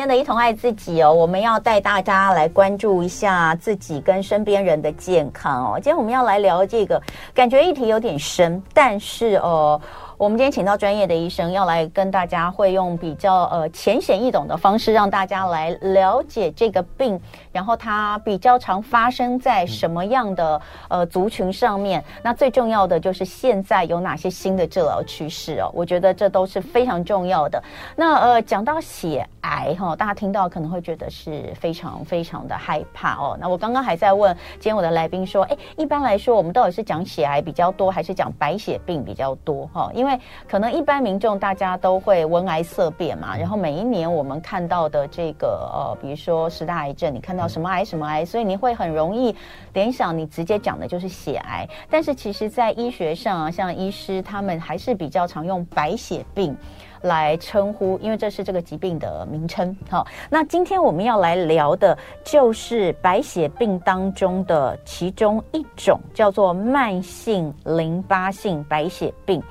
今天的一同爱自己哦，我们要带大家来关注一下自己跟身边人的健康哦。今天我们要来聊这个，感觉议题有点深，但是哦。我们今天请到专业的医生，要来跟大家会用比较呃浅显易懂的方式，让大家来了解这个病，然后它比较常发生在什么样的呃族群上面。那最重要的就是现在有哪些新的治疗趋势哦，我觉得这都是非常重要的。那呃讲到血癌哈，大家听到可能会觉得是非常非常的害怕哦。那我刚刚还在问今天我的来宾说，哎，一般来说我们到底是讲血癌比较多，还是讲白血病比较多哈？因为可能一般民众大家都会闻癌色变嘛，然后每一年我们看到的这个呃，比如说十大癌症，你看到什么癌什么癌，所以你会很容易联想，你直接讲的就是血癌。但是其实，在医学上啊，像医师他们还是比较常用白血病来称呼，因为这是这个疾病的名称。好，那今天我们要来聊的就是白血病当中的其中一种，叫做慢性淋巴性白血病。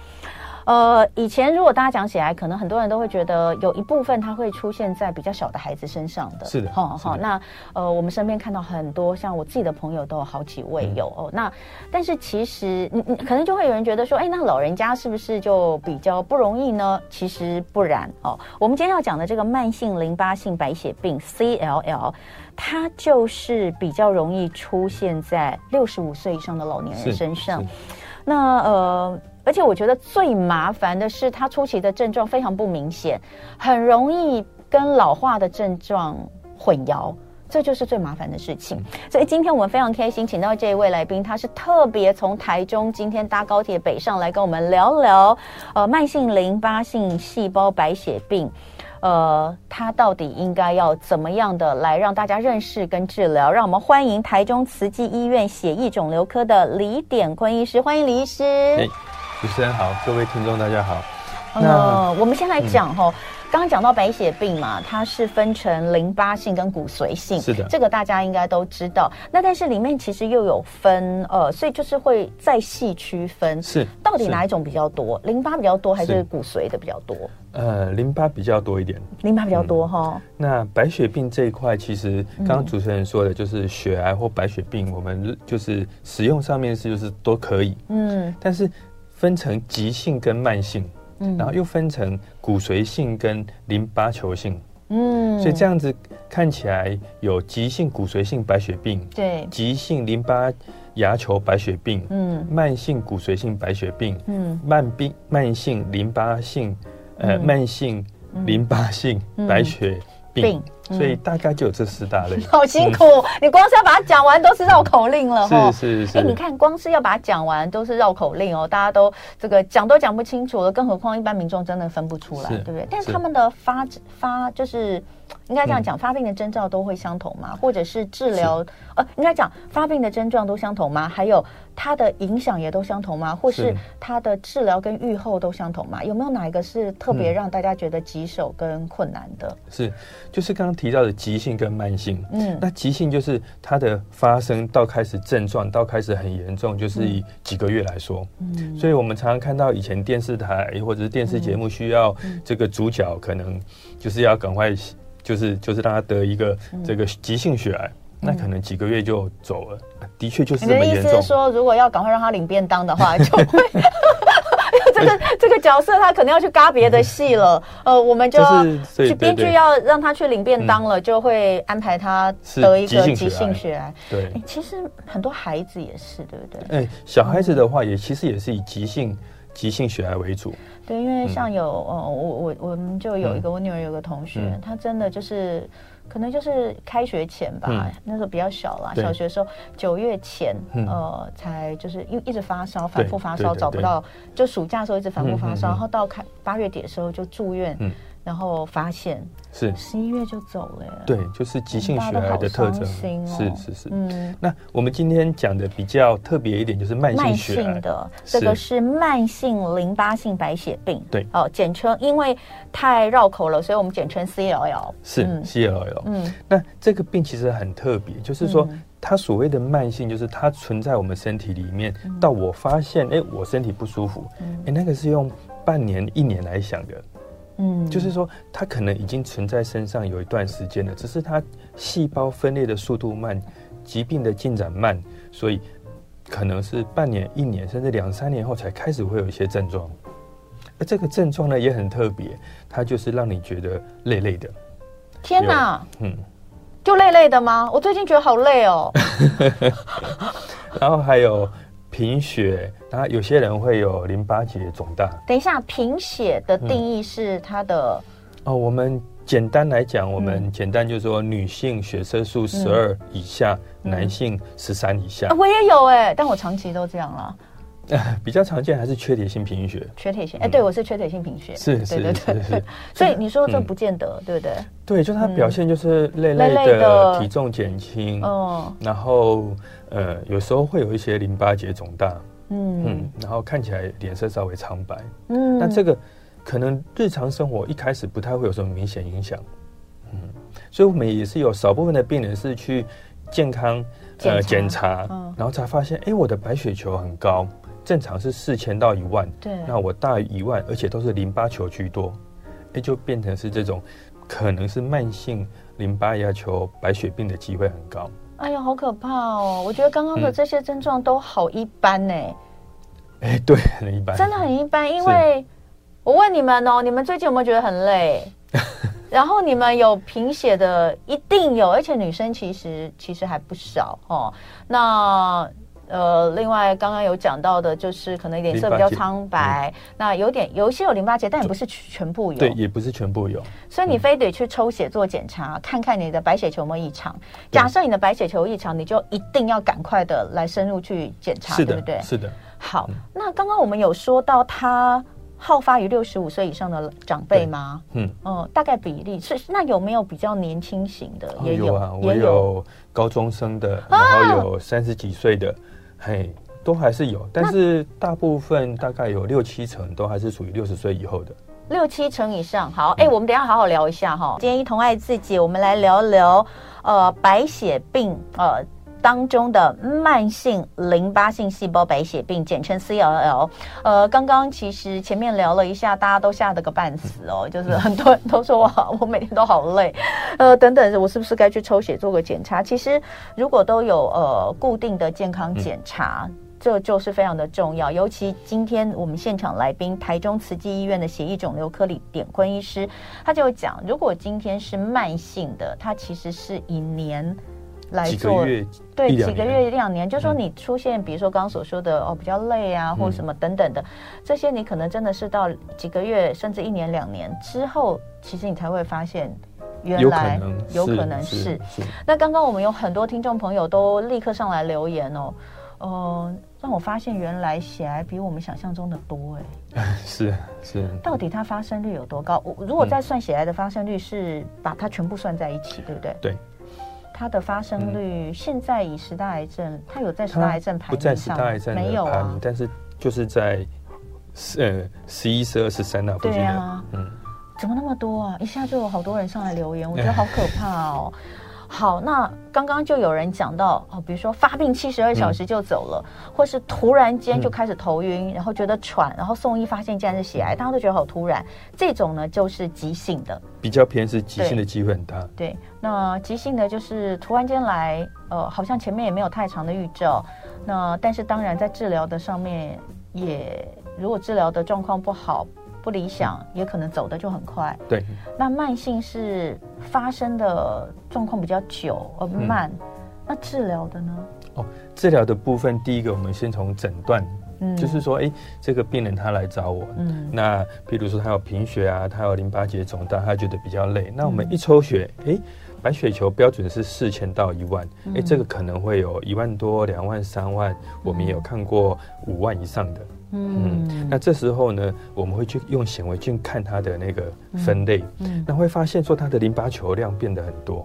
呃，以前如果大家讲起来，可能很多人都会觉得有一部分它会出现在比较小的孩子身上的。是的，好，好。那呃，我们身边看到很多，像我自己的朋友都有好几位有、嗯、哦。那但是其实，你你可能就会有人觉得说，哎，那老人家是不是就比较不容易呢？其实不然哦。我们今天要讲的这个慢性淋巴性白血病 （CLL），它就是比较容易出现在六十五岁以上的老年人身上。那呃。而且我觉得最麻烦的是，它初期的症状非常不明显，很容易跟老化的症状混淆，这就是最麻烦的事情。所以今天我们非常开心，请到这一位来宾，他是特别从台中今天搭高铁北上来跟我们聊聊，呃，慢性淋巴性细胞白血病，呃，他到底应该要怎么样的来让大家认识跟治疗？让我们欢迎台中慈济医院血液肿瘤科的李典坤医师，欢迎李医师。主持人好，各位听众大家好。呃、那我们先来讲哈，刚刚讲到白血病嘛，它是分成淋巴性跟骨髓性，是的，这个大家应该都知道。那但是里面其实又有分，呃，所以就是会再细区分，是到底哪一种比较多？淋巴比较多还是骨髓的比较多？呃，淋巴比较多一点，淋巴比较多哈、嗯。那白血病这一块，其实刚刚主持人说的就是血癌或白血病，我们就是使用上面是就是都可以，嗯，但是。分成急性跟慢性，嗯，然后又分成骨髓性跟淋巴球性，嗯，所以这样子看起来有急性骨髓性白血病，对，急性淋巴牙球白血病，嗯，慢性骨髓性白血病，嗯，慢病慢性淋巴性，呃，慢性淋巴性白血病。病所以大概就有这四大类，好辛苦，嗯、你光是要把它讲完都是绕口令了哈。是是是。哎，你看，光是要把它讲完都是绕口令哦，大家都这个讲都讲不清楚了，更何况一般民众真的分不出来，对不对？但是他们的发发就是。应该这样讲，发病的征兆都会相同吗？或者是治疗？呃，应该讲发病的症状都相同吗？还有它的影响也都相同吗？或是它的治疗跟预后都相同吗？有没有哪一个是特别让大家觉得棘手跟困难的？是，就是刚刚提到的急性跟慢性。嗯，那急性就是它的发生到开始症状到开始很严重，就是以几个月来说。嗯，所以我们常常看到以前电视台或者是电视节目需要这个主角可能就是要赶快。就是就是让他得一个这个急性血癌，嗯、那可能几个月就走了，嗯、的确就是这么严重。你的意思是说，如果要赶快让他领便当的话，就会 这个这个角色他可能要去嘎别的戏了。呃，我们就要去编剧要让他去领便当了，就会安排他得一个急性血癌。对、欸，其实很多孩子也是，对不对？哎、欸，小孩子的话也其实也是以急性急性血癌为主。对，因为像有呃、嗯，我我我们就有一个我女儿有个同学，嗯、她真的就是可能就是开学前吧，嗯、那时候比较小啦，小学的时候九月前、嗯、呃才就是因为一直发烧，反复发烧找不到，就暑假的时候一直反复发烧，然后到开八月底的时候就住院。嗯然后发现是。十一月就走了耶，对，就是急性血癌的特征，哦、是是是。嗯，那我们今天讲的比较特别一点，就是慢性血癌。的，这个是慢性淋巴性白血病，对，哦，简称因为太绕口了，所以我们简称 CLL，是、嗯、CLL。嗯，那这个病其实很特别，就是说、嗯、它所谓的慢性，就是它存在我们身体里面，嗯、到我发现，哎，我身体不舒服，哎、嗯，那个是用半年、一年来想的。嗯，就是说它可能已经存在身上有一段时间了，只是它细胞分裂的速度慢，疾病的进展慢，所以可能是半年、一年，甚至两三年后才开始会有一些症状。而这个症状呢也很特别，它就是让你觉得累累的。天哪，嗯，就累累的吗？我最近觉得好累哦。然后还有贫血，然后有些人会有淋巴结肿大。等一下，贫血的定义是它的、嗯、哦，我们简单来讲，我们简单就是说，女性血色素十二以下，嗯、男性十三以下。我也有哎，但我长期都这样了。比较常见还是缺铁性贫血，缺铁性哎，对我是缺铁性贫血，是是是是，所以你说这不见得，对不对？对，就它表现就是累累的，体重减轻，嗯，然后呃，有时候会有一些淋巴结肿大，嗯嗯，然后看起来脸色稍微苍白，嗯，那这个可能日常生活一开始不太会有什么明显影响，嗯，所以我们也是有少部分的病人是去健康呃检查，然后才发现，哎，我的白血球很高。正常是四千到一万，对，那我大于一万，而且都是淋巴球居多，哎，就变成是这种，可能是慢性淋巴芽球白血病的机会很高。哎呀，好可怕哦！我觉得刚刚的这些症状都好一般呢。哎、嗯，对，很一般，真的很一般。因为我问你们哦，你们最近有没有觉得很累？然后你们有贫血的，一定有，而且女生其实其实还不少哦。那。呃，另外刚刚有讲到的，就是可能脸色比较苍白，嗯、那有点有一些有淋巴结，但也不是全部有，对，也不是全部有，所以你非得去抽血做检查，嗯、看看你的白血球有没有异常。假设你的白血球异常，你就一定要赶快的来深入去检查，是对不对？是的。好，嗯、那刚刚我们有说到它好发于六十五岁以上的长辈吗？嗯，哦、呃，大概比例是那有没有比较年轻型的？也有，啊，也有高中生的，然后有三十几岁的。啊嘿，都还是有，但是大部分大概有六七成都还是属于六十岁以后的，六七成以上。好，哎、嗯，我们等一下好好聊一下哈。今天一同爱自己，我们来聊聊呃白血病呃。当中的慢性淋巴性细胞白血病，简称 CLL。呃，刚刚其实前面聊了一下，大家都吓得个半死哦，就是很多人都说我我每天都好累，呃，等等，我是不是该去抽血做个检查？其实如果都有呃固定的健康检查，嗯、这就是非常的重要。尤其今天我们现场来宾，台中慈济医院的血液肿瘤科李典坤医师，他就讲，如果今天是慢性的，他其实是以年。来做对几个月一两年，就是说你出现，比如说刚刚所说的哦比较累啊，或什么等等的，这些你可能真的是到几个月甚至一年两年之后，其实你才会发现原来有可能是。那刚刚我们有很多听众朋友都立刻上来留言哦，呃，让我发现原来血癌比我们想象中的多哎，是是，到底它发生率有多高？我如果再算血癌的发生率，是把它全部算在一起，对不对？对。它的发生率现在以十大癌症，它有在十大癌症排名上？不在十大癌症没有啊，但是就是在呃十一、十二、十三那附近。对啊，嗯，怎么那么多啊？一下就有好多人上来留言，我觉得 好可怕哦。好，那刚刚就有人讲到哦，比如说发病七十二小时就走了，嗯、或是突然间就开始头晕，嗯、然后觉得喘，然后送医发现竟然是血癌，大家都觉得好突然。这种呢就是急性的，比较偏是急性的机会很大。对，那急性的就是突然间来，呃，好像前面也没有太长的预兆，那但是当然在治疗的上面也，如果治疗的状况不好。不理想，也可能走的就很快。对，那慢性是发生的状况比较久而慢，嗯、那治疗的呢？哦，治疗的部分，第一个我们先从诊断，嗯，就是说，哎，这个病人他来找我，嗯，那比如说他有贫血啊，他有淋巴结肿大，他觉得比较累，那我们一抽血，哎、嗯，白血球标准是四千到一万，哎、嗯，这个可能会有一万多、两万、三万，我们也有看过五万以上的。嗯，嗯，那这时候呢，我们会去用显微镜看它的那个分类，那会发现说它的淋巴球量变得很多，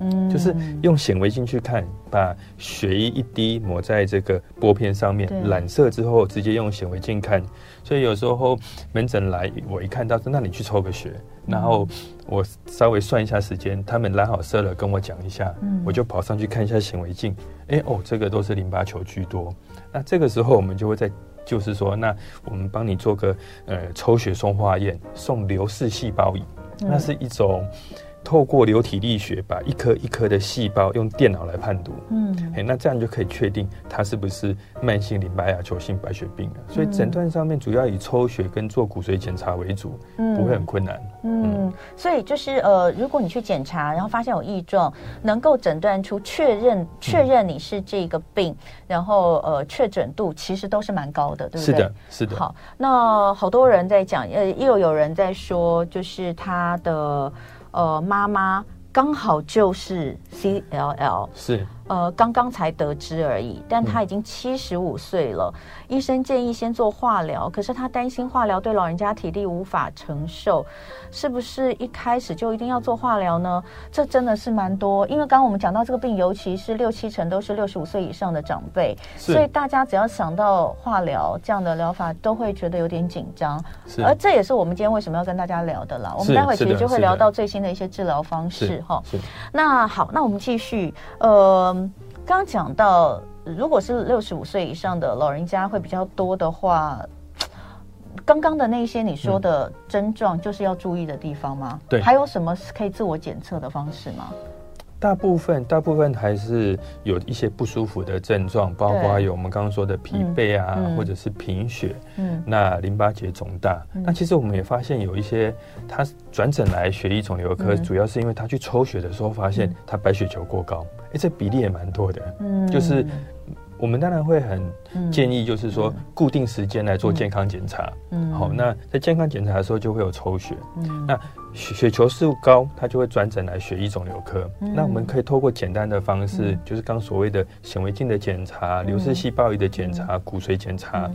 嗯，就是用显微镜去看，把血液一滴抹在这个玻片上面，染色之后直接用显微镜看，所以有时候门诊来，我一看到说，那你去抽个血，然后我稍微算一下时间，他们染好色了，跟我讲一下，嗯，我就跑上去看一下显微镜，哎哦，这个都是淋巴球居多，那这个时候我们就会在。就是说，那我们帮你做个呃抽血送化验，送流式细胞那是一种。透过流体力学，把一颗一颗的细胞用电脑来判读，嗯，哎，那这样就可以确定它是不是慢性淋巴亚球性白血病了。所以诊断上面主要以抽血跟做骨髓检查为主，嗯，不会很困难。嗯，所以就是呃，如果你去检查，然后发现有异状，能够诊断出确认确认你是这个病，嗯、然后呃确诊度其实都是蛮高的，对不对？是的，是的。好，那好多人在讲，呃，又有人在说，就是他的。呃，妈妈刚好就是 CLL，是。呃，刚刚才得知而已，但他已经七十五岁了。嗯、医生建议先做化疗，可是他担心化疗对老人家体力无法承受，是不是一开始就一定要做化疗呢？这真的是蛮多，因为刚刚我们讲到这个病，尤其是六七成都是六十五岁以上的长辈，所以大家只要想到化疗这样的疗法，都会觉得有点紧张。而这也是我们今天为什么要跟大家聊的啦。我们待会其实就会聊到最新的一些治疗方式哈。那好，那我们继续，呃。刚刚讲到，如果是六十五岁以上的老人家会比较多的话，刚刚的那些你说的症状，就是要注意的地方吗？对，还有什么可以自我检测的方式吗？大部分大部分还是有一些不舒服的症状，包括有我们刚刚说的疲惫啊，嗯、或者是贫血，嗯，那淋巴结肿大。嗯、那其实我们也发现有一些他转诊来血液肿瘤科，嗯、主要是因为他去抽血的时候发现他白血球过高，哎、嗯，这比例也蛮多的，嗯，就是。我们当然会很建议，就是说固定时间来做健康检查。嗯，好，那在健康检查的时候就会有抽血。嗯，那血血球数高，它就会转诊来血液肿瘤科。嗯，那我们可以透过简单的方式，就是刚所谓的显微镜的检查、流式细胞仪的检查、骨髓检查。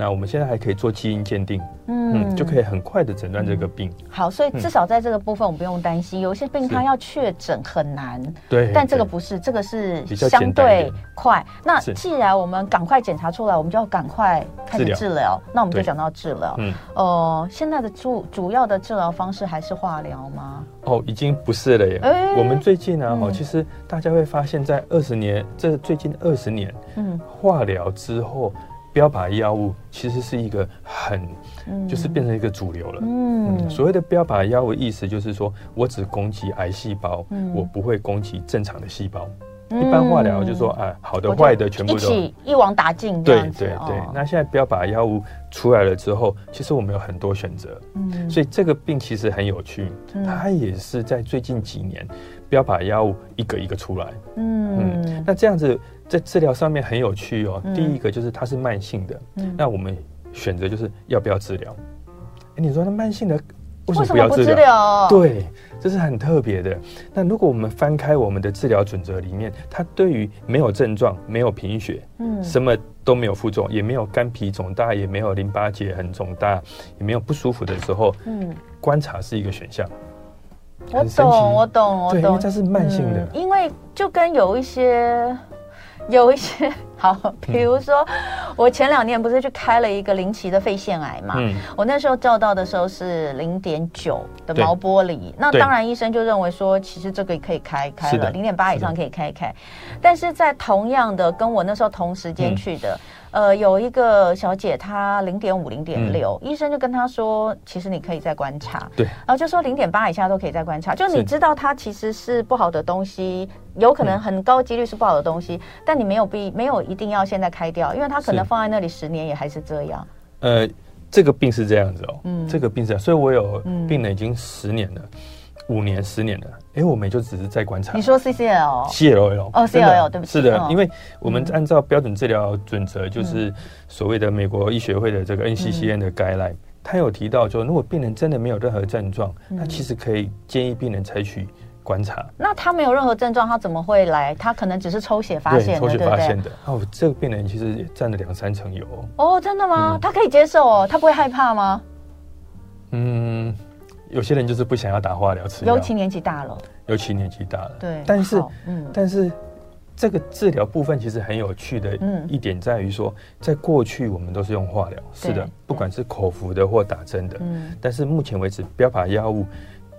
那我们现在还可以做基因鉴定，嗯，就可以很快的诊断这个病。好，所以至少在这个部分我们不用担心。有些病它要确诊很难，对，但这个不是，这个是相对快。那既然我们赶快检查出来，我们就要赶快开始治疗。那我们就讲到治疗，嗯，呃，现在的主主要的治疗方式还是化疗吗？哦，已经不是了耶。我们最近呢，哦，其实大家会发现，在二十年，这最近二十年，嗯，化疗之后。标靶药物其实是一个很，嗯、就是变成一个主流了。嗯，嗯，所谓的标靶药物意思就是说我只攻击癌细胞，嗯、我不会攻击正常的细胞。嗯、一般化疗就是说啊，好的坏的全部都一起一网打尽。对对对。哦、那现在不要把药物出来了之后，其实我们有很多选择。嗯，所以这个病其实很有趣，嗯、它也是在最近几年不要把药物一个一个出来。嗯嗯，那这样子。在治疗上面很有趣哦。第一个就是它是慢性的，那我们选择就是要不要治疗？哎，你说那慢性的为什么不要治疗？对，这是很特别的。那如果我们翻开我们的治疗准则里面，它对于没有症状、没有贫血、嗯，什么都没有负重，也没有肝脾肿大，也没有淋巴结很肿大，也没有不舒服的时候，嗯，观察是一个选项。我懂，我懂，我懂，因为它是慢性的，因为就跟有一些。有一些好，比如说，我前两年不是去开了一个零期的肺腺癌嘛？嗯，我那时候照到的时候是零点九的毛玻璃，那当然医生就认为说，其实这个可以开开了，零点八以上可以开开，但是在同样的跟我那时候同时间去的。嗯呃，有一个小姐，她零点五、零点六，医生就跟她说，其实你可以再观察。对，然后就说零点八以下都可以再观察。就你知道它其实是不好的东西，有可能很高几率是不好的东西，嗯、但你没有必没有一定要现在开掉，因为它可能放在那里十年也还是这样。呃，这个病是这样子哦，嗯，这个病是这样，所以我有病了已经十年了。嗯五年、十年了，哎，我们也就只是在观察。你说 CCL？CLL 哦，CLL，对不起。是的，因为我们按照标准治疗准则，就是所谓的美国医学会的这个 NCCN 的 guideline，他有提到说，如果病人真的没有任何症状，那其实可以建议病人采取观察。那他没有任何症状，他怎么会来？他可能只是抽血发现的，抽血发现的。哦，这个病人其实也占了两三成有。哦，真的吗？他可以接受哦，他不会害怕吗？嗯。有些人就是不想要打化疗吃，尤其年纪大了。尤其年纪大了，对。但是，嗯，但是这个治疗部分其实很有趣的一点在于说，在过去我们都是用化疗，是的，不管是口服的或打针的，嗯。但是目前为止，标靶药物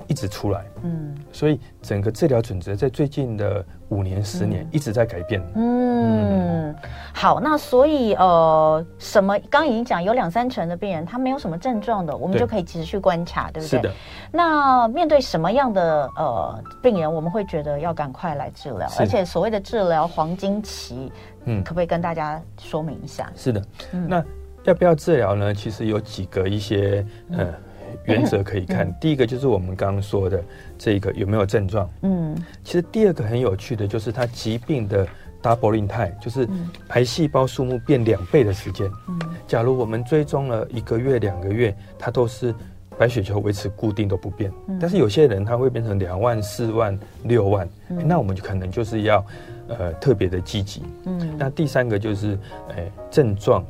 一直出来，嗯，所以整个治疗准则在最近的五年、十年一直在改变，嗯，嗯好，那所以呃，什么刚刚已经讲有两三成的病人他没有什么症状的，我们就可以及时去观察，对，对不对？是的。那面对什么样的呃病人，我们会觉得要赶快来治疗，而且所谓的治疗黄金期，嗯，可不可以跟大家说明一下？是的，嗯、那要不要治疗呢？其实有几个一些呃。嗯原则可以看，嗯、第一个就是我们刚刚说的这个有没有症状。嗯，其实第二个很有趣的就是它疾病的 doubling time，就是癌细胞数目变两倍的时间。嗯，假如我们追踪了一个月、两个月，它都是白血球维持固定都不变。嗯，但是有些人他会变成两万、四万、六万，嗯，那我们就可能就是要呃特别的积极。嗯，那第三个就是哎症状。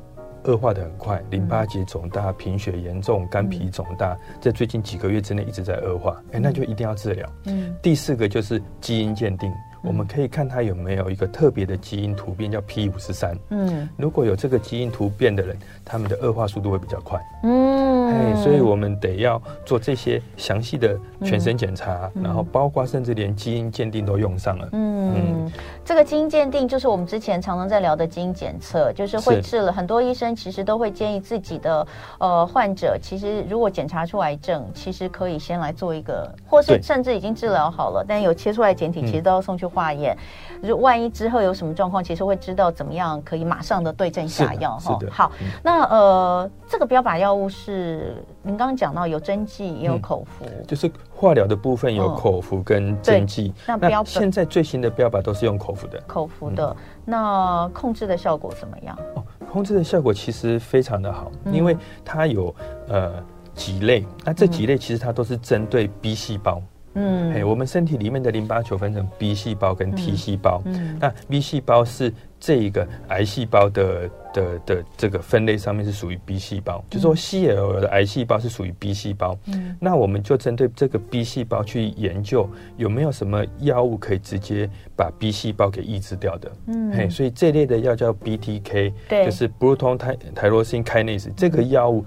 恶化的很快，淋巴结肿大、贫血严重、肝脾肿大，在最近几个月之内一直在恶化，哎，那就一定要治疗。嗯，第四个就是基因鉴定，我们可以看他有没有一个特别的基因突变，叫 P 五十三。嗯，如果有这个基因突变的人，他们的恶化速度会比较快。嗯。哎，所以我们得要做这些详细的全身检查，嗯、然后包括甚至连基因鉴定都用上了。嗯，嗯这个基因鉴定就是我们之前常常在聊的基因检测，就是会治了。很多医生其实都会建议自己的呃患者，其实如果检查出癌症，其实可以先来做一个，或是甚至已经治疗好了，但有切出来检体，其实都要送去化验。如果万一之后有什么状况，其实会知道怎么样可以马上的对症下药哈。好，嗯、那呃，这个标靶药物是您刚刚讲到有针剂也有口服，嗯，就是化疗的部分有口服跟针剂，哦。那标那现在最新的标靶都是用口服的，口服的。嗯、那控制的效果怎么样？哦，控制的效果其实非常的好，嗯、因为它有呃几类，那这几类其实它都是针对 B 细胞。嗯，哎，我们身体里面的淋巴球分成 B 细胞跟 T 细胞。嗯，那 B 细胞是这一个癌细胞的的的这个分类上面是属于 B 细胞，就是说 CLL 的癌细胞是属于 B 细胞。嗯，那我们就针对这个 B 细胞去研究有没有什么药物可以直接把 B 细胞给抑制掉的。嗯，嘿，所以这类的药叫 BTK，对，就是 Bruton Tyrosine Kinase 这个药物，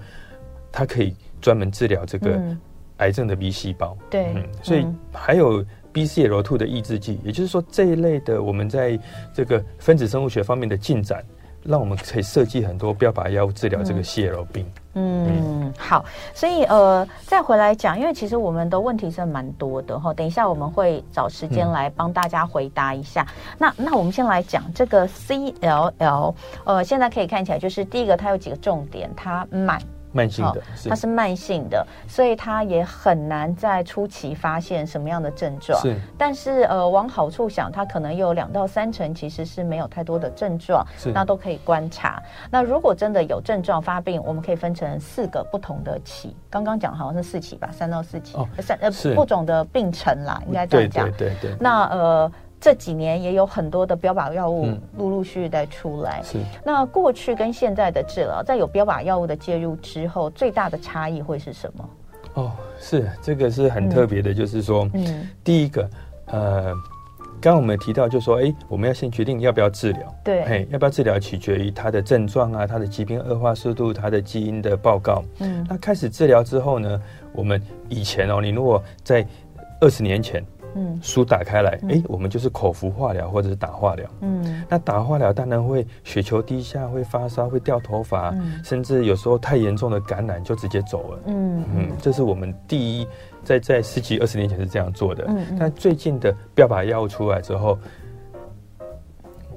它可以专门治疗这个。癌症的 B 细胞，对，嗯，所以还有 BCL2 的抑制剂，也就是说这一类的，我们在这个分子生物学方面的进展，让我们可以设计很多标靶药物治疗这个 CLL 病。嗯，嗯好，所以呃，再回来讲，因为其实我们的问题是蛮多的哈，等一下我们会找时间来帮大家回答一下。嗯、那那我们先来讲这个 CLL，呃，现在可以看起来就是第一个，它有几个重点，它慢。慢性的，它是慢性的，所以它也很难在初期发现什么样的症状。是，但是呃，往好处想，它可能有两到三成其实是没有太多的症状，是，那都可以观察。那如果真的有症状发病，我们可以分成四个不同的期。刚刚讲好像是四期吧，三到四期，哦、三呃不同的病程啦，应该这样讲。对对对对。那呃。这几年也有很多的标靶药物陆陆续续在出来。是。那过去跟现在的治疗，在有标靶药物的介入之后，最大的差异会是什么？哦，是这个是很特别的，就是说，嗯，第一个，呃，刚刚我们提到，就是说，哎，我们要先决定要不要治疗。对。哎，要不要治疗，取决于他的症状啊，他的疾病恶化速度，他的基因的报告。嗯。那开始治疗之后呢，我们以前哦，你如果在二十年前。嗯，书打开来，哎、嗯，我们就是口服化疗或者是打化疗。嗯，那打化疗当然会血球低下，会发烧，会掉头发，嗯、甚至有时候太严重的感染就直接走了。嗯嗯，这是我们第一在在十几二十年前是这样做的。嗯，但最近的标靶药物出来之后，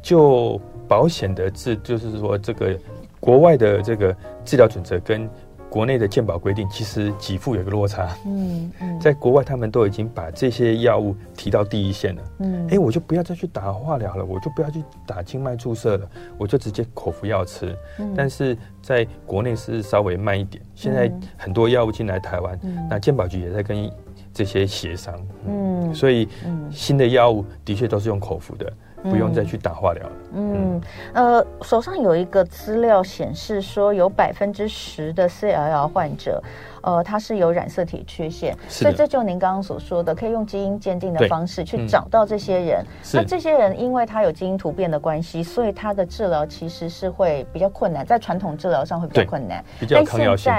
就保险的治，就是说这个国外的这个治疗准则跟。国内的健保规定其实给付有个落差，嗯嗯，在国外他们都已经把这些药物提到第一线了，嗯，哎，我就不要再去打化疗了，我就不要去打静脉注射了，我就直接口服药吃。但是在国内是稍微慢一点，现在很多药物进来台湾，那健保局也在跟这些协商，嗯，所以新的药物的确都是用口服的。不用再去打化疗了。嗯，呃，手上有一个资料显示说，有百分之十的 CLL 患者，呃，它是有染色体缺陷，所以这就您刚刚所说的，可以用基因鉴定的方式去找到这些人。那这些人因为他有基因突变的关系，所以他的治疗其实是会比较困难，在传统治疗上会比较困难，比较抗药性。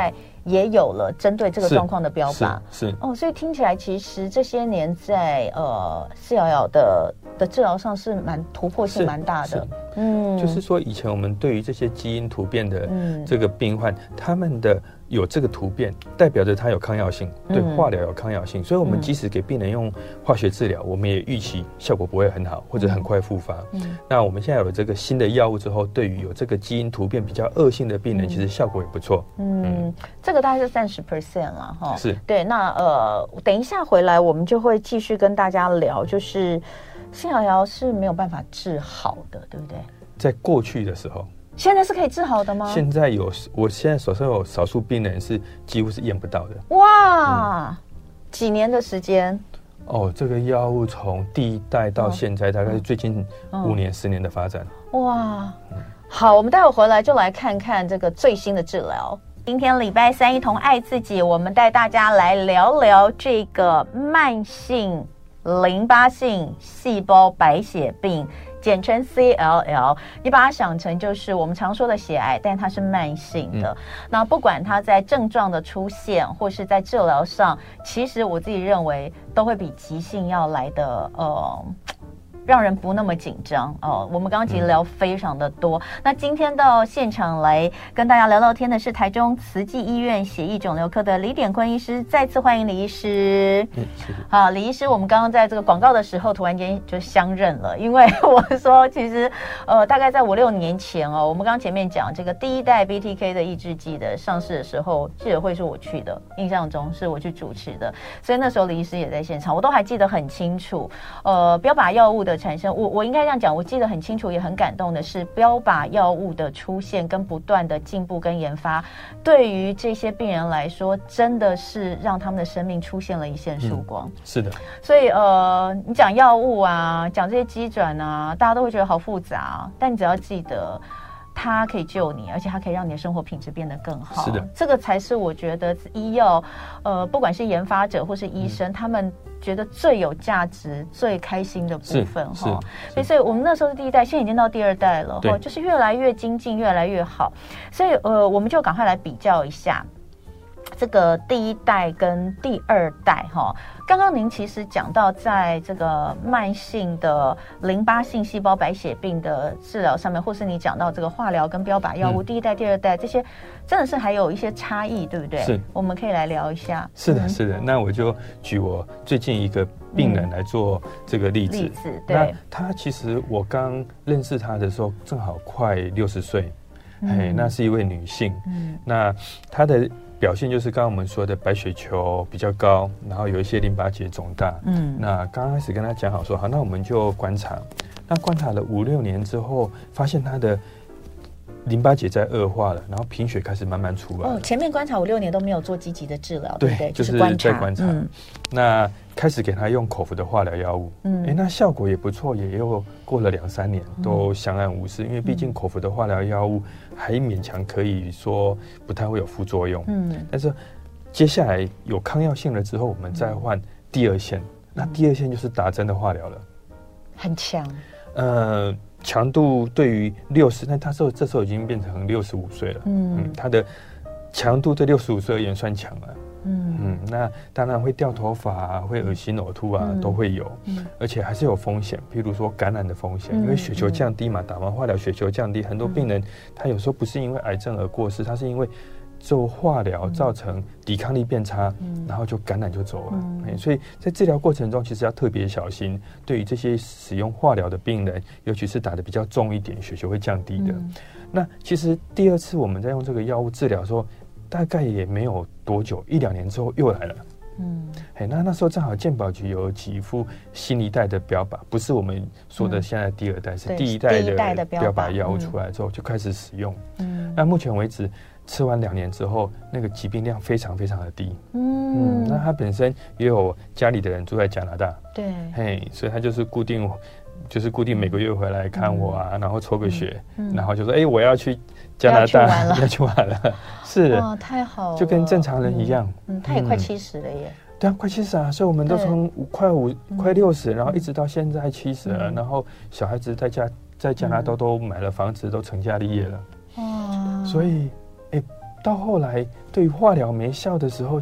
也有了针对这个状况的标靶，是，是哦，所以听起来其实这些年在呃四幺幺的的治疗上是蛮突破性蛮大的，嗯，就是说以前我们对于这些基因突变的这个病患，嗯、他们的。有这个突变，代表着它有抗药性，对化疗有抗药性，嗯、所以我们即使给病人用化学治疗，嗯、我们也预期效果不会很好，或者很快复发。嗯，那我们现在有了这个新的药物之后，对于有这个基因突变比较恶性的病人，其实效果也不错。嗯，嗯这个大概是三十 percent 了哈。是对。那呃，等一下回来我们就会继续跟大家聊，就是四爻爻是没有办法治好的，对不对？在过去的时候。现在是可以治好的吗？现在有，我现在手上有少数病人是几乎是验不到的。哇，嗯、几年的时间？哦，这个药物从第一代到现在，大概是最近五年、十年的发展。哇，好，我们待会回来就来看看这个最新的治疗。今天礼拜三，一同爱自己，我们带大家来聊聊这个慢性淋巴性细胞白血病。简称 CLL，你把它想成就是我们常说的血癌，但它是慢性的。嗯、那不管它在症状的出现，或是在治疗上，其实我自己认为都会比急性要来的呃。让人不那么紧张哦。我们刚刚其实聊非常的多。嗯、那今天到现场来跟大家聊聊天的是台中慈济医院血液肿瘤科的李典坤医师，再次欢迎李医师。嗯，好，李医师，我们刚刚在这个广告的时候突然间就相认了，因为我说其实呃大概在五六年前哦，我们刚刚前面讲这个第一代 BTK 的抑制剂的上市的时候，记者会是我去的，印象中是我去主持的，所以那时候李医师也在现场，我都还记得很清楚。呃，标靶药物的。产生我我应该这样讲，我记得很清楚，也很感动的是，标靶药物的出现跟不断的进步跟研发，对于这些病人来说，真的是让他们的生命出现了一线曙光。嗯、是的，所以呃，你讲药物啊，讲这些机转啊，大家都会觉得好复杂，但你只要记得。它可以救你，而且它可以让你的生活品质变得更好。是的，这个才是我觉得医药，呃，不管是研发者或是医生，嗯、他们觉得最有价值、最开心的部分哈。所以，所以我们那时候是第一代，现在已经到第二代了哈，就是越来越精进，越来越好。所以，呃，我们就赶快来比较一下这个第一代跟第二代哈。刚刚您其实讲到，在这个慢性的淋巴性细胞白血病的治疗上面，或是你讲到这个化疗跟标靶药物，嗯、第一代、第二代这些，真的是还有一些差异，对不对？是，我们可以来聊一下。是的，是的。那我就举我最近一个病人来做这个例子。嗯、例子，对。那他其实我刚认识他的时候，正好快六十岁，哎、嗯，那是一位女性。嗯，那她的。表现就是刚刚我们说的白血球比较高，然后有一些淋巴结肿大。嗯，那刚开始跟他讲好说好，那我们就观察。那观察了五六年之后，发现他的淋巴结在恶化了，然后贫血开始慢慢出来。哦，前面观察五六年都没有做积极的治疗，对，对不对？就是在观察。嗯，那。开始给他用口服的化疗药物，嗯，哎，那效果也不错，也又过了两三年，都相安无事。因为毕竟口服的化疗药物还勉强可以说不太会有副作用，嗯。但是接下来有抗药性了之后，我们再换第二线，那第二线就是打针的化疗了，很强。呃，强度对于六十，那他说这时候已经变成六十五岁了，嗯，他的强度对六十五岁而言算强了。嗯。嗯，那当然会掉头发啊，会恶心呕吐啊，嗯、都会有，嗯、而且还是有风险，譬如说感染的风险，嗯、因为血球降低嘛，打完化疗血球降低，很多病人他有时候不是因为癌症而过世，他是因为做化疗造成抵抗力变差，嗯、然后就感染就走了。嗯、所以在治疗过程中，其实要特别小心，对于这些使用化疗的病人，尤其是打的比较重一点，血球会降低的。嗯、那其实第二次我们在用这个药物治疗的时候。大概也没有多久，一两年之后又来了。嗯，哎，那那时候正好健保局有几副新一代的标靶，不是我们说的现在第二代，嗯、是第一代的标靶药物出来之后就开始使用。嗯，那目前为止吃完两年之后，那个疾病量非常非常的低。嗯，嗯，那他本身也有家里的人住在加拿大。对，嘿，所以他就是固定。就是固定每个月回来看我啊，嗯、然后抽个血，嗯、然后就说：“哎、欸，我要去加拿大，要去玩了。玩了” 是哇，太好了，就跟正常人一样。嗯，他也快七十了耶。对啊，快七十啊！所以我们都从快五、快六十，然后一直到现在七十了。然后小孩子在家在加拿大都买了房子，都成家立业了。哇！所以，哎，到后来对于化疗没效的时候，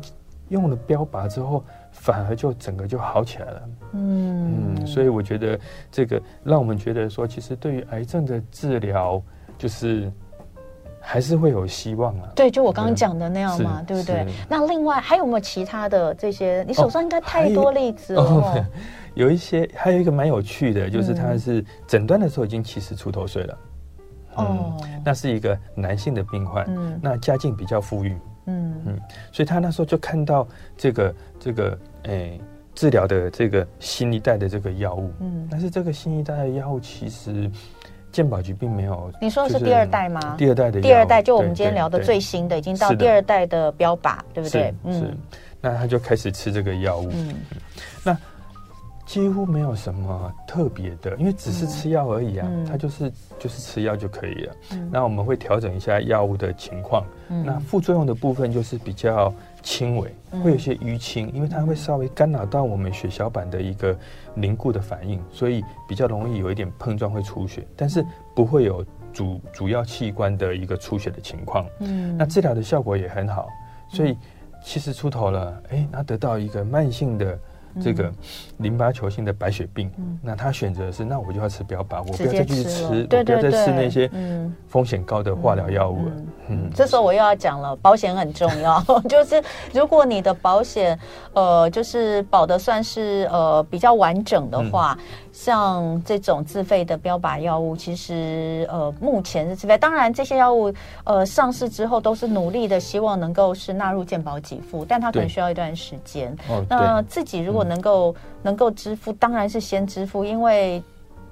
用了标靶之后，反而就整个就好起来了。嗯嗯，所以我觉得这个让我们觉得说，其实对于癌症的治疗，就是。还是会有希望啊！对，就我刚刚讲的那样嘛，对不对？那另外还有没有其他的这些？你手上应该太多例子了。哦，有一些，还有一个蛮有趣的，就是他是诊断的时候已经七十出头岁了。哦，那是一个男性的病患，嗯，那家境比较富裕，嗯。嗯，所以他那时候就看到这个这个诶治疗的这个新一代的这个药物，嗯，但是这个新一代的药物其实。健保局并没有，你说的是第二代吗？第二代的第二代，就我们今天聊的最新的，已经到第二代的标靶，对不对？嗯。那他就开始吃这个药物，嗯，那几乎没有什么特别的，因为只是吃药而已啊，它就是就是吃药就可以了。那我们会调整一下药物的情况，那副作用的部分就是比较。轻微会有些淤青，因为它会稍微干扰到我们血小板的一个凝固的反应，所以比较容易有一点碰撞会出血，但是不会有主主要器官的一个出血的情况。嗯，那治疗的效果也很好，所以七十出头了，哎，那得到一个慢性的。这个淋巴球性的白血病，那他选择是，那我就要吃标靶，我不要再去吃，我不要再吃那些风险高的化疗药物了。嗯，这时候我又要讲了，保险很重要，就是如果你的保险呃，就是保的算是呃比较完整的话。像这种自费的标靶药物，其实呃目前是自费。当然，这些药物呃上市之后都是努力的，希望能够是纳入健保给付，但它可能需要一段时间。哦、那自己如果能够、嗯、能够支付，当然是先支付，因为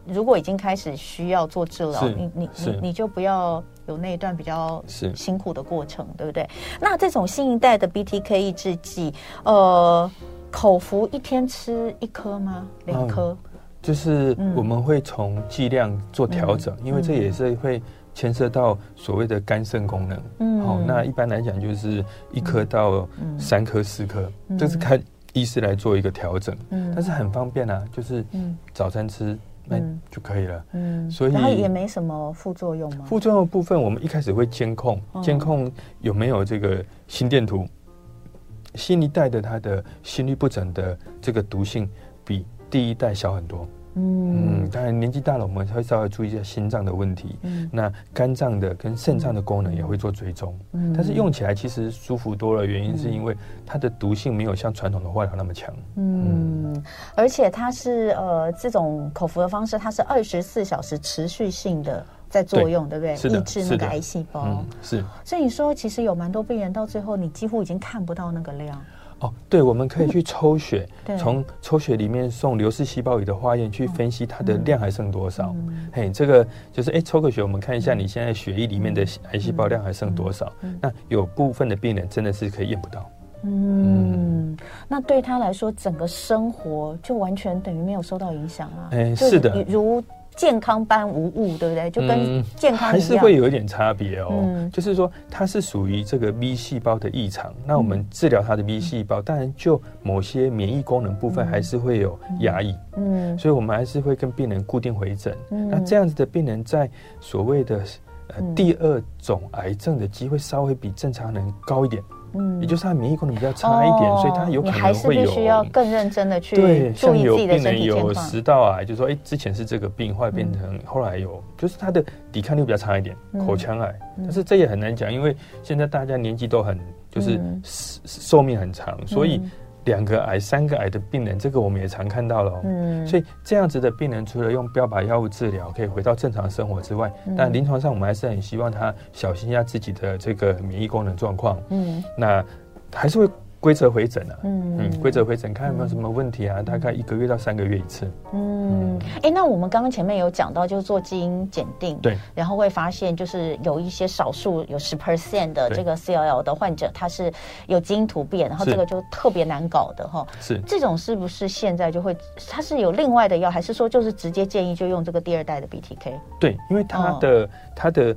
如果已经开始需要做治疗，你你你你就不要有那一段比较辛苦的过程，对不对？那这种新一代的 BTK 抑制剂，呃，口服一天吃一颗吗？两颗？哦就是我们会从剂量做调整，嗯、因为这也是会牵涉到所谓的肝肾功能。嗯，好，那一般来讲就是一颗到三颗、四颗，这是看医师来做一个调整。嗯，但是很方便啊，就是早餐吃那就可以了。嗯，所以它也没什么副作用吗？副作用的部分，我们一开始会监控，监控有没有这个心电图。新一代的它的心律不整的这个毒性比。第一代小很多，嗯，当然年纪大了，我们会稍微注意一下心脏的问题，嗯，那肝脏的跟肾脏的功能也会做追踪，嗯，但是用起来其实舒服多了，原因是因为它的毒性没有像传统的化疗那么强，嗯，而且它是呃这种口服的方式，它是二十四小时持续性的在作用，对，对？不对？抑制那个癌细胞，嗯，是，所以你说其实有蛮多病人到最后，你几乎已经看不到那个量。哦，对，我们可以去抽血，从抽血里面送流式细胞仪的化验去分析它的量还剩多少。嘿，这个就是哎，抽个血，我们看一下你现在血液里面的癌细胞量还剩多少。那有部分的病人真的是可以验不到。嗯，那对他来说，整个生活就完全等于没有受到影响啊。哎，是的，如。健康般无误，对不对？就跟健康还是会有一点差别哦。嗯，就是说它是属于这个 B 细胞的异常，那我们治疗它的 B 细胞，当然就某些免疫功能部分还是会有压抑。嗯，所以我们还是会跟病人固定回诊。那这样子的病人在所谓的呃第二种癌症的机会稍微比正常人高一点。嗯，也就是他免疫功能比较差一点，所以他有可能会有。还是必须要更认真的去对，注意自己的身体健康。有食道癌，就是说，哎，之前是这个病，后来变成后来有，就是他的抵抗力比较差一点，口腔癌。但是这也很难讲，因为现在大家年纪都很，就是寿命很长，所以。两个癌、三个癌的病人，这个我们也常看到了哦。嗯，所以这样子的病人，除了用标靶药物治疗可以回到正常生活之外，但临床上我们还是很希望他小心一下自己的这个免疫功能状况。嗯，那还是会规则回诊啊，嗯嗯，规则回诊看有没有什么问题啊，大概一个月到三个月一次。嗯，哎，那我们刚刚前面有讲到，就是做基因检定，对，然后会发现就是有一些少数有十 percent 的这个 CLL 的患者，他是有基因突变，然后这个就特别难搞的哈。是这种是不是现在就会，它是有另外的药，还是说就是直接建议就用这个第二代的 BTK？对，因为它的它的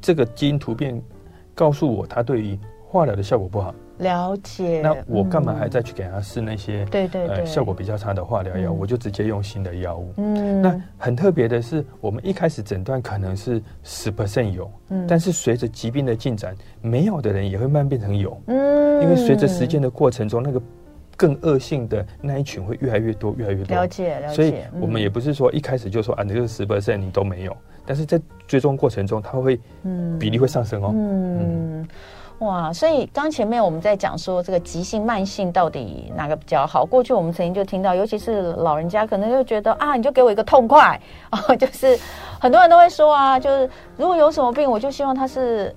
这个基因突变告诉我，它对于化疗的效果不好。了解，那我干嘛还再去给他试那些、嗯、对对对、呃、效果比较差的化疗药？嗯、我就直接用新的药物。嗯，那很特别的是，我们一开始诊断可能是十 percent 有，嗯，但是随着疾病的进展，没有的人也会慢慢变成有，嗯，因为随着时间的过程中，那个更恶性的那一群会越来越多，越来越多。了解，了解。所以我们也不是说一开始就说啊，你这个十 percent 你都没有，但是在追踪过程中，它会嗯比例会上升哦，嗯。嗯哇，所以刚前面我们在讲说这个急性、慢性到底哪个比较好？过去我们曾经就听到，尤其是老人家可能就觉得啊，你就给我一个痛快啊，就是很多人都会说啊，就是如果有什么病，我就希望他是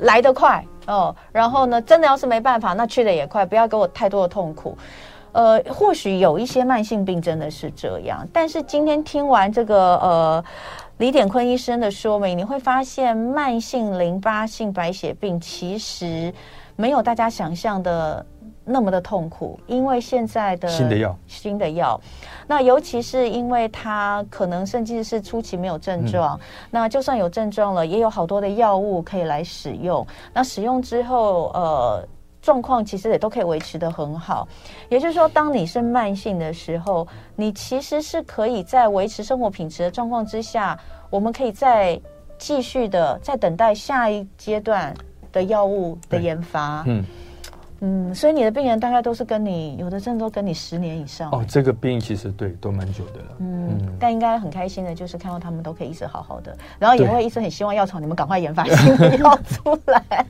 来得快哦，然后呢，真的要是没办法，那去得也快，不要给我太多的痛苦。呃，或许有一些慢性病真的是这样，但是今天听完这个呃。李典坤医生的说明，你会发现慢性淋巴性白血病其实没有大家想象的那么的痛苦，因为现在的新的药，新的药，那尤其是因为它可能甚至是初期没有症状，嗯、那就算有症状了，也有好多的药物可以来使用。那使用之后，呃。状况其实也都可以维持得很好，也就是说，当你是慢性的时候，你其实是可以在维持生活品质的状况之下，我们可以再继续的在等待下一阶段的药物的研发。嗯嗯，所以你的病人大概都是跟你有的症都跟你十年以上哦。这个病其实对都蛮久的了。嗯，嗯，但应该很开心的就是看到他们都可以一直好好的，然后也会一直很希望药厂你们赶快研发新的药出来。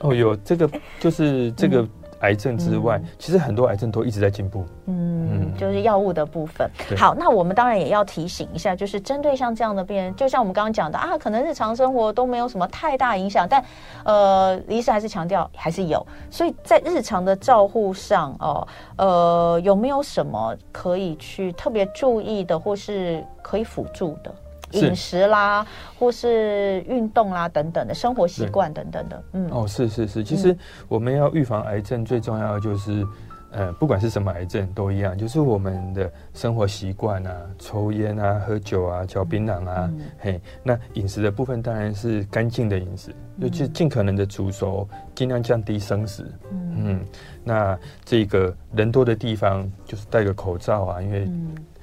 哦，有这个就是这个癌症之外，嗯、其实很多癌症都一直在进步。嗯，嗯就是药物的部分。好，那我们当然也要提醒一下，就是针对像这样的病人，就像我们刚刚讲的啊，可能日常生活都没有什么太大影响，但呃，医生还是强调还是有。所以在日常的照护上哦，呃，有没有什么可以去特别注意的，或是可以辅助的？饮食啦，或是运动啦等等的生活习惯等等的，嗯，哦，是是是，其实我们要预防癌症，最重要的就是，呃，不管是什么癌症都一样，就是我们的生活习惯啊，抽烟啊，喝酒啊，嚼槟榔啊，嗯、嘿，那饮食的部分当然是干净的饮食，就尽尽可能的煮熟，尽量降低生食，嗯，嗯，那这个人多的地方就是戴个口罩啊，因为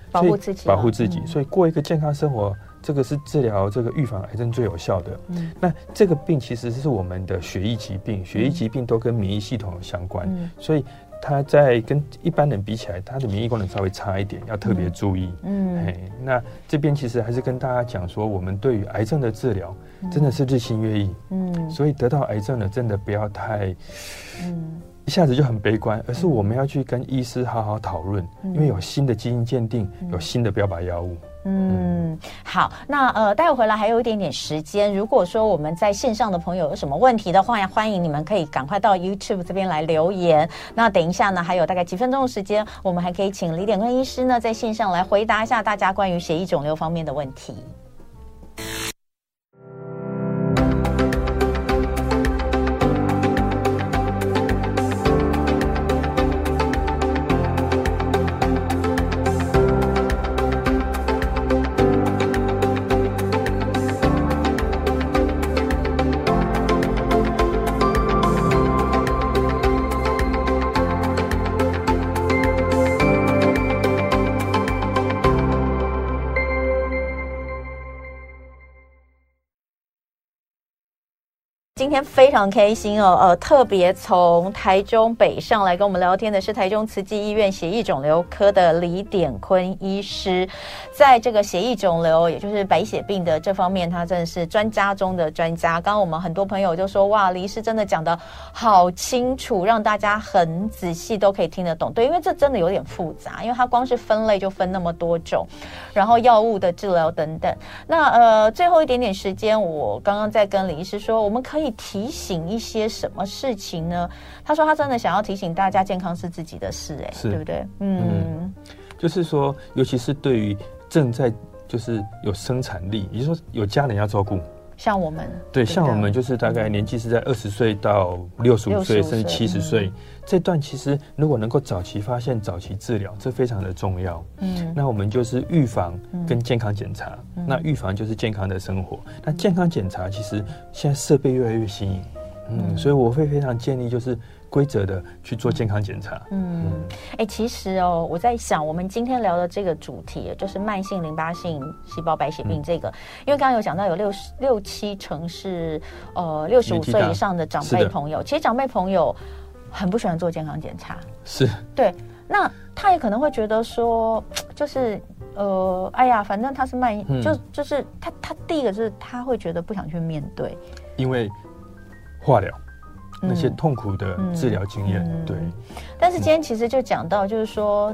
保护自己，保护自己，所以过一个健康生活。这个是治疗这个预防癌症最有效的。嗯，那这个病其实是我们的血液疾病，血液疾病都跟免疫系统有相关，嗯，所以它在跟一般人比起来，它的免疫功能稍微差一点，要特别注意。嗯，嘿，那这边其实还是跟大家讲说，我们对于癌症的治疗真的是日新月异。嗯，所以得到癌症的真的不要太，嗯，一下子就很悲观，而是我们要去跟医师好好讨论，因为有新的基因鉴定，有新的标靶药物。嗯，好，那呃，待会回来还有一点点时间。如果说我们在线上的朋友有什么问题的话，欢迎你们可以赶快到 YouTube 这边来留言。那等一下呢，还有大概几分钟的时间，我们还可以请李典坤医师呢在线上来回答一下大家关于血液肿瘤方面的问题。今天非常开心哦，呃，特别从台中北上来跟我们聊天的是台中慈济医院血液肿瘤科的李典坤医师，在这个血液肿瘤，也就是白血病的这方面，他真的是专家中的专家。刚刚我们很多朋友就说，哇，李医师真的讲得好清楚，让大家很仔细都可以听得懂。对，因为这真的有点复杂，因为它光是分类就分那么多种，然后药物的治疗等等。那呃，最后一点点时间，我刚刚在跟李医师说，我们可以。提醒一些什么事情呢？他说他真的想要提醒大家，健康是自己的事，哎，对不对？嗯，嗯，就是说，尤其是对于正在就是有生产力，也就是说有家人要照顾。像我们对，像我们就是大概年纪是在二十岁到六十五岁，甚至七十岁这段，其实如果能够早期发现、早期治疗，这非常的重要。嗯，那我们就是预防跟健康检查。那预防就是健康的生活。那健康检查其实现在设备越来越新颖。嗯，所以我会非常建议就是。规则的去做健康检查。嗯，哎、欸，其实哦，我在想，我们今天聊的这个主题，就是慢性淋巴性细胞白血病这个，嗯、因为刚刚有讲到有六十六七成是呃六十五岁以上的长辈朋友，其实长辈朋友很不喜欢做健康检查。是，对，那他也可能会觉得说，就是呃，哎呀，反正他是慢，嗯、就就是他他第一个是他会觉得不想去面对，因为化疗。那些痛苦的治疗经验，对。但是今天其实就讲到，就是说，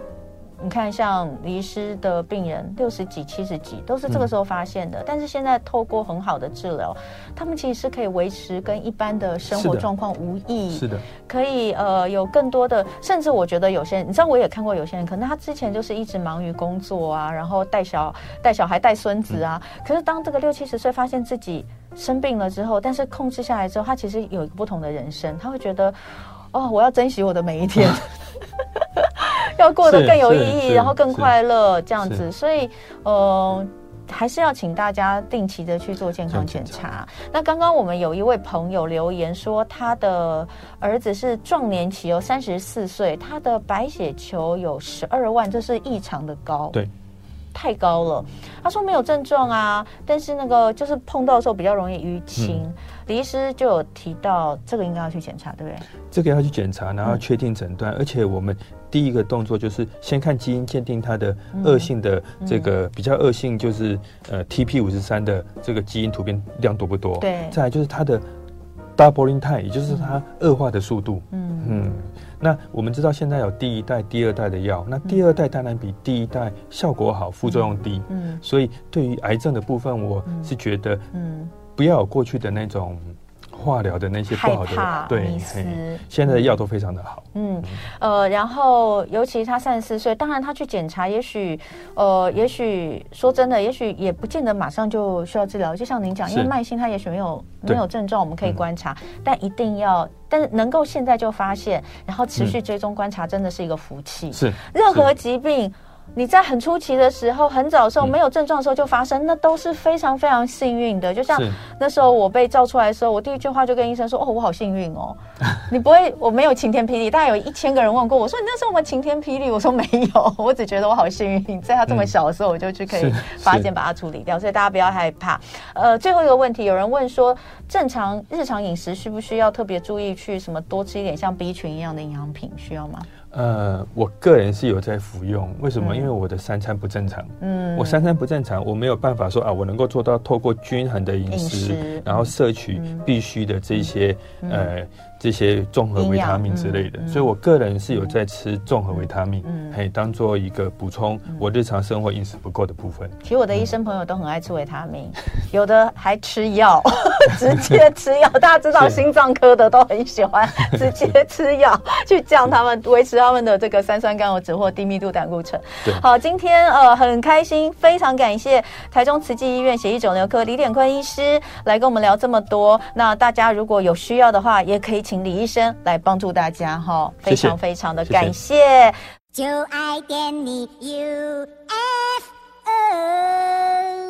你看像离失的病人，六十几、七十几，都是这个时候发现的。但是现在透过很好的治疗，他们其实是可以维持跟一般的生活状况无异。是的。可以呃有更多的，甚至我觉得有些人，你知道我也看过有些人，可能他之前就是一直忙于工作啊，然后带小带小孩、带孙子啊。可是当这个六七十岁发现自己。生病了之后，但是控制下来之后，他其实有一个不同的人生。他会觉得，哦，我要珍惜我的每一天，要过得更有意义，然后更快乐，这样子。所以，呃，还是要请大家定期的去做健康检查。那刚刚我们有一位朋友留言说，他的儿子是壮年期哦，三十四岁，他的白血球有十二万，这是异常的高。对。太高了，他说没有症状啊，但是那个就是碰到的时候比较容易淤青。嗯、李医师就有提到，这个应该要去检查，对不对？这个要去检查，然后确定诊断。嗯、而且我们第一个动作就是先看基因鉴定它的恶性的这个比较恶性，就是呃 TP 五十三的这个基因突变量多不多？对。再来就是它的 doubling time，也就是它恶化的速度。嗯嗯。那我们知道现在有第一代、第二代的药，那第二代当然比第一代效果好，副作用低。嗯，所以对于癌症的部分，我是觉得，嗯，不要有过去的那种。化疗的那些不好的，对，现在的药都非常的好。嗯，呃，然后尤其他三十四岁，当然他去检查，也许，呃，也许说真的，也许也不见得马上就需要治疗。就像您讲，因为慢性他也许没有没有症状，我们可以观察，但一定要，但是能够现在就发现，然后持续追踪观察，真的是一个福气。是，任何疾病。你在很初期的时候，很早的时候没有症状的时候就发生，嗯、那都是非常非常幸运的。就像那时候我被照出来的时候，我第一句话就跟医生说：“哦，我好幸运哦。”你不会，我没有晴天霹雳。大概有一千个人问过我说：“你那时候我们晴天霹雳？”我说：“没有，我只觉得我好幸运，在他这么小的时候我就去可以发现把它处理掉。”所以大家不要害怕。呃，最后一个问题，有人问说：正常日常饮食需不需要特别注意去什么多吃一点像 B 群一样的营养品？需要吗？呃，我个人是有在服用，为什么？嗯、因为我的三餐不正常。嗯，我三餐不正常，我没有办法说啊，我能够做到透过均衡的饮食，饮食然后摄取必须的这些、嗯、呃。这些综合维他命之类的，所以我个人是有在吃综合维他命，可以当做一个补充我日常生活饮食不够的部分。其实我的医生朋友都很爱吃维他命，有的还吃药，直接吃药。大家知道心脏科的都很喜欢直接吃药去降他们维持他们的这个三酸甘油酯或低密度胆固醇。好，今天呃很开心，非常感谢台中慈济医院血液肿瘤科李典坤医师来跟我们聊这么多。那大家如果有需要的话，也可以请。请李医生来帮助大家哈，非常非常的感谢。就爱点你，U F O。